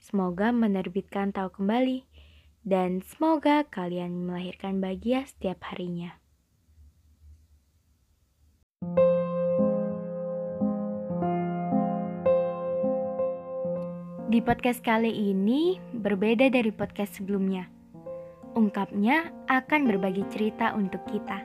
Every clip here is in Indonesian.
Semoga menerbitkan tahu kembali dan semoga kalian melahirkan bahagia setiap harinya. Di podcast kali ini berbeda dari podcast sebelumnya. Ungkapnya akan berbagi cerita untuk kita.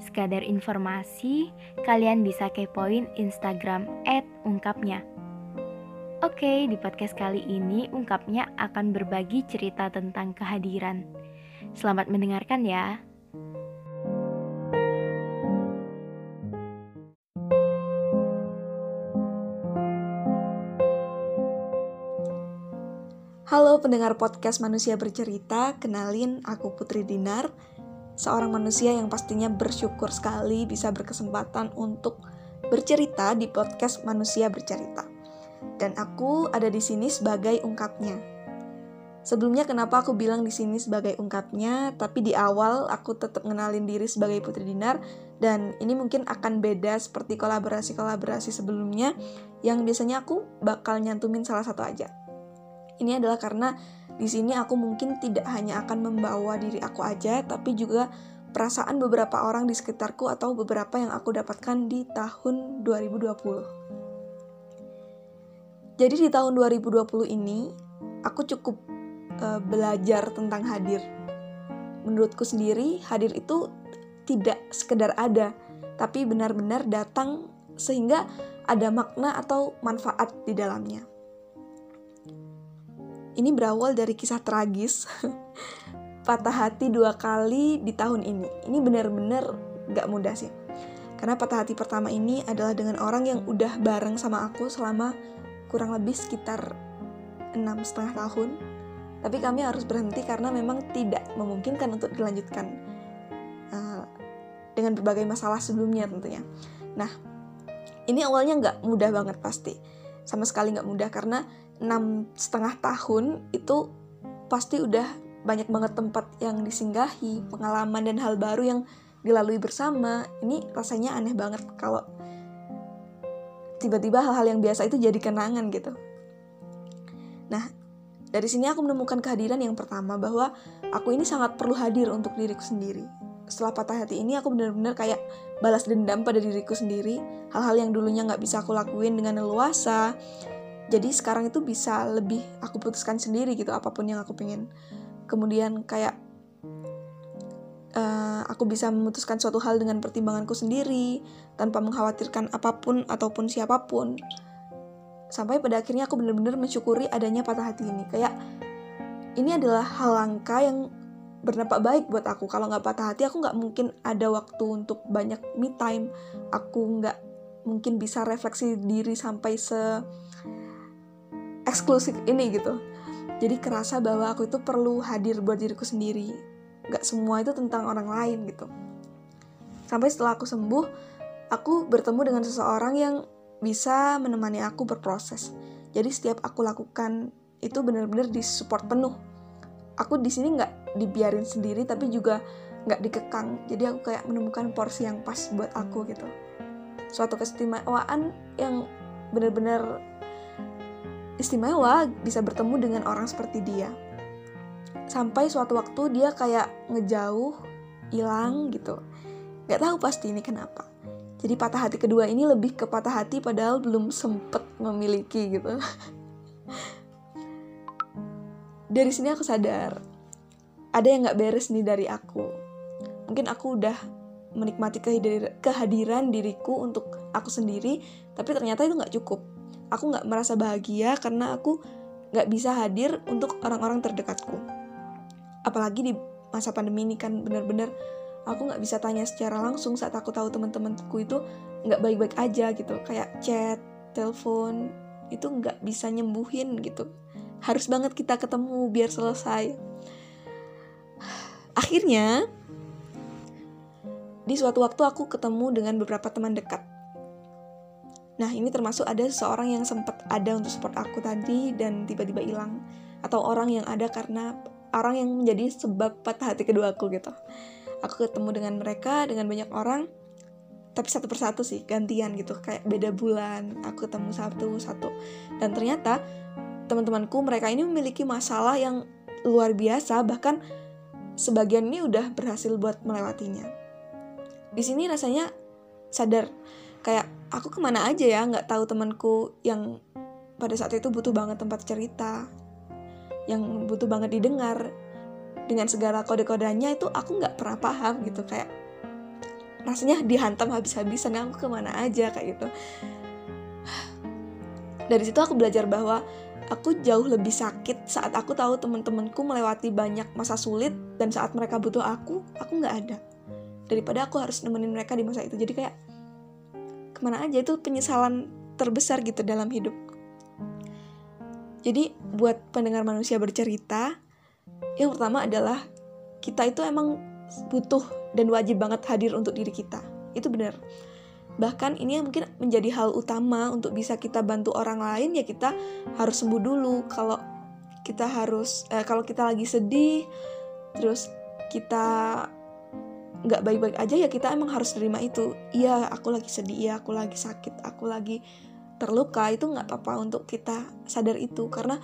Sekadar informasi, kalian bisa kepoin Instagram @ungkapnya Oke, di podcast kali ini ungkapnya akan berbagi cerita tentang kehadiran. Selamat mendengarkan ya. Halo pendengar podcast Manusia Bercerita, kenalin aku Putri Dinar, seorang manusia yang pastinya bersyukur sekali bisa berkesempatan untuk bercerita di podcast Manusia Bercerita dan aku ada di sini sebagai ungkapnya. Sebelumnya kenapa aku bilang di sini sebagai ungkapnya, tapi di awal aku tetap ngenalin diri sebagai Putri Dinar dan ini mungkin akan beda seperti kolaborasi-kolaborasi sebelumnya yang biasanya aku bakal nyantumin salah satu aja. Ini adalah karena di sini aku mungkin tidak hanya akan membawa diri aku aja, tapi juga perasaan beberapa orang di sekitarku atau beberapa yang aku dapatkan di tahun 2020. Jadi di tahun 2020 ini aku cukup uh, belajar tentang hadir. Menurutku sendiri hadir itu tidak sekedar ada, tapi benar-benar datang sehingga ada makna atau manfaat di dalamnya. Ini berawal dari kisah tragis patah hati dua kali di tahun ini. Ini benar-benar gak mudah sih. Karena patah hati pertama ini adalah dengan orang yang udah bareng sama aku selama kurang lebih sekitar enam setengah tahun. Tapi kami harus berhenti karena memang tidak memungkinkan untuk dilanjutkan uh, dengan berbagai masalah sebelumnya tentunya. Nah ini awalnya nggak mudah banget pasti sama sekali nggak mudah karena enam setengah tahun itu pasti udah banyak banget tempat yang disinggahi pengalaman dan hal baru yang dilalui bersama. Ini rasanya aneh banget kalau tiba-tiba hal-hal yang biasa itu jadi kenangan gitu. Nah, dari sini aku menemukan kehadiran yang pertama bahwa aku ini sangat perlu hadir untuk diriku sendiri. Setelah patah hati ini aku benar-benar kayak balas dendam pada diriku sendiri. Hal-hal yang dulunya nggak bisa aku lakuin dengan leluasa. Jadi sekarang itu bisa lebih aku putuskan sendiri gitu apa pun yang aku pengen. Kemudian kayak uh, aku bisa memutuskan suatu hal dengan pertimbanganku sendiri tanpa mengkhawatirkan apa pun ataupun siapa pun. Sampai pada akhirnya aku benar-benar mensyukuri adanya patah hati ini. Kayak ini adalah hal langka yang berdampak baik buat aku. Kalau nggak patah hati aku nggak mungkin ada waktu untuk banyak me time. Aku nggak mungkin bisa refleksi diri sampai se eksklusif ini gitu. Jadi kerasa bahwa aku itu perlu hadir buat diriku sendiri gak semua itu tentang orang lain gitu. Sampai setelah aku sembuh aku bertemu dengan seseorang yang bisa menemani aku berproses. Jadi setiap aku lakukan itu benar-benar disupport penuh. Aku di sini nggak dibiarin sendiri tapi juga nggak dikekang. Jadi aku kayak menemukan porsi yang pas buat aku gitu. Suatu keistimewaan yang benar-benar istimewa bisa bertemu dengan orang seperti dia sampai suatu waktu dia kayak ngejauh hilang gitu. Nggak tahu pasti ini kenapa. Jadi patah hati kedua ini lebih ke patah hati padahal belum sempet memiliki gitu. Dari sini aku sadar ada yang nggak beres nih dari aku. Mungkin aku udah menikmati kehadir kehadiran diriku untuk aku sendiri tapi ternyata itu nggak cukup. Aku nggak merasa bahagia karena aku nggak bisa hadir untuk orang-orang terdekatku apalagi di masa pandemi ini kan bener-bener aku nggak bisa tanya secara langsung saat aku tahu teman-temanku itu nggak baik-baik aja gitu. Kayak chat telepon itu nggak bisa nyembuhin gitu. Harus banget kita ketemu biar selesai. Akhirnya di suatu waktu aku ketemu dengan beberapa teman dekat. Nah ini termasuk ada seseorang yang sempat ada untuk support aku tadi dan tiba-tiba hilang. Atau orang yang ada karena orang yang menjadi sebab patah hati kedua aku gitu. Aku ketemu dengan mereka dengan banyak orang tapi satu persatu sih gantian gitu. Kayak beda bulan aku ketemu satu satu. Dan ternyata teman-temanku mereka ini memiliki masalah yang luar biasa bahkan sebagian ini udah berhasil buat melewatinya. Di sini rasanya sadar kayak aku ke mana aja ya nggak tahu temanku yang pada saat itu butuh banget tempat cerita yang butuh banget didengar. Dengan segala kode-kodenya itu aku nggak pernah paham gitu kayak rasanya dihantam habis-habisan aku ke mana aja? kayak gitu. Dari situ aku belajar bahwa aku jauh lebih sakit saat aku tahu teman-temanku melewati banyak masa sulit dan saat mereka butuh aku aku nggak ada. Daripada aku harus nemenin mereka di masa itu. Jadi kayak ke mana aja? Itu penyesalan terbesar gitu dalam hidup jadi buat pendengar manusia bercerita yang pertama adalah kita itu emang butuh dan wajib banget hadir untuk diri kita. Itu benar. Bahkan ini yang mungkin menjadi hal utama untuk bisa kita bantu orang lain ya kita harus sembuh dulu. Kalau kita harus eh, kalau kita lagi sedih terus kita nggak baik-baik aja ya kita emang harus terima itu iya aku lagi sedih iya aku lagi sakit aku lagi terluka itu nggak apa-apa untuk kita sadar itu. Karena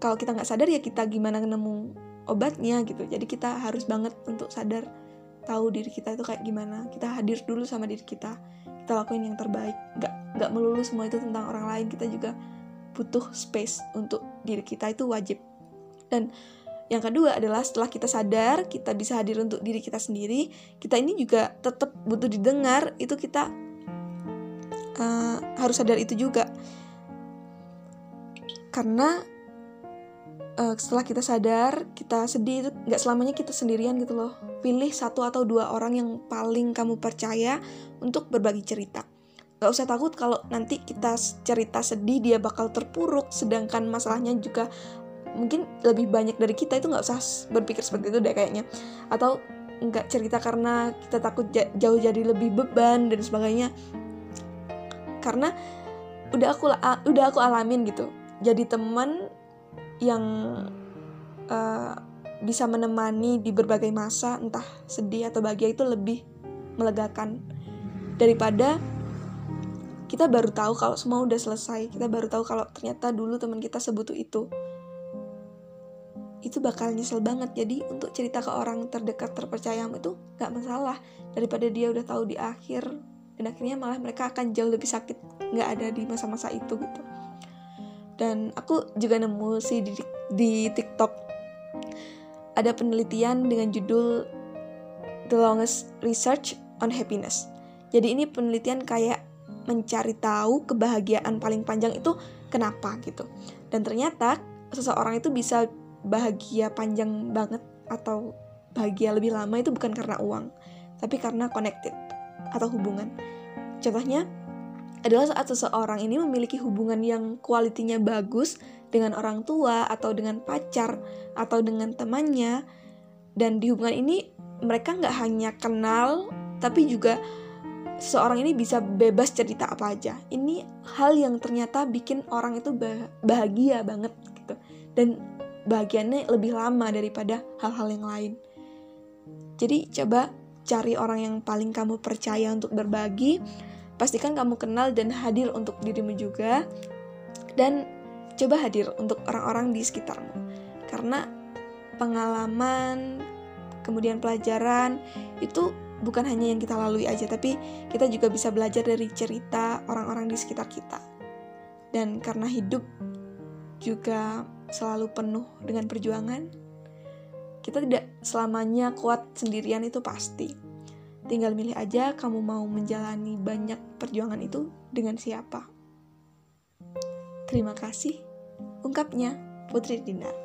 kalau kita nggak sadar ya kita gimana nemu obatnya gitu. Jadi kita harus banget untuk sadar tahu diri kita itu kayak gimana. Kita hadir dulu sama diri kita. Kita lakuin yang terbaik. Nggak nggak melulu semua itu tentang orang lain. Kita juga butuh space untuk diri kita itu wajib. Dan yang kedua adalah setelah kita sadar kita bisa hadir untuk diri kita sendiri kita ini juga tetap butuh didengar. Itu kita uh, harus sadar itu juga. Karena uh, setelah kita sadar kita sedih itu nggak selamanya kita sendirian gitu loh. Pilih satu atau dua orang yang paling kamu percaya untuk berbagi cerita. Gak usah takut kalau nanti kita cerita sedih dia bakal terpuruk. Sedangkan masalahnya juga mungkin lebih banyak dari kita itu nggak usah berpikir seperti itu deh kayaknya. Atau nggak cerita karena kita takut jauh jadi lebih beban dan sebagainya karena udah aku udah aku alamin gitu. Jadi teman yang uh, bisa menemani di berbagai masa entah sedih atau bahagia itu lebih melegakan. Daripada kita baru tahu kalau semua udah selesai kita baru tahu kalau ternyata dulu teman kita sebutuh itu. Itu bakal nyesel banget. Jadi untuk cerita ke orang terdekat terpercayamu itu gak masalah. Daripada dia udah tahu di akhir dan akhirnya malah mereka akan jauh lebih sakit nggak ada di masa-masa itu gitu dan aku juga nemu sih di, di TikTok ada penelitian dengan judul The Longest Research on Happiness. Jadi ini penelitian kayak mencari tahu kebahagiaan paling panjang itu kenapa gitu. Dan ternyata seseorang itu bisa bahagia panjang banget atau bahagia lebih lama itu bukan karena uang, tapi karena connected atau hubungan. Contohnya, adalah saat seseorang ini memiliki hubungan yang kualitinya bagus dengan orang tua atau dengan pacar atau dengan temannya dan di hubungan ini mereka nggak hanya kenal tapi juga seseorang ini bisa bebas cerita apa aja. Ini hal yang ternyata bikin orang itu bahagia banget gitu. Dan bahagiannya lebih lama daripada hal-hal yang lain. Jadi coba cari orang yang paling kamu percaya untuk berbagi Pastikan kamu kenal dan hadir untuk dirimu juga dan coba hadir untuk orang-orang di sekitarmu. Karena pengalaman, kemudian pelajaran itu bukan hanya yang kita lalui aja, tapi kita juga bisa belajar dari cerita orang-orang di sekitar kita. Dan karena hidup juga selalu penuh dengan perjuangan. Kita tidak selamanya kuat sendirian itu pasti. Tinggal milih aja kamu mau menjalani banyak perjuangan itu dengan siapa. Terima kasih. Ungkapnya Putri Dinar.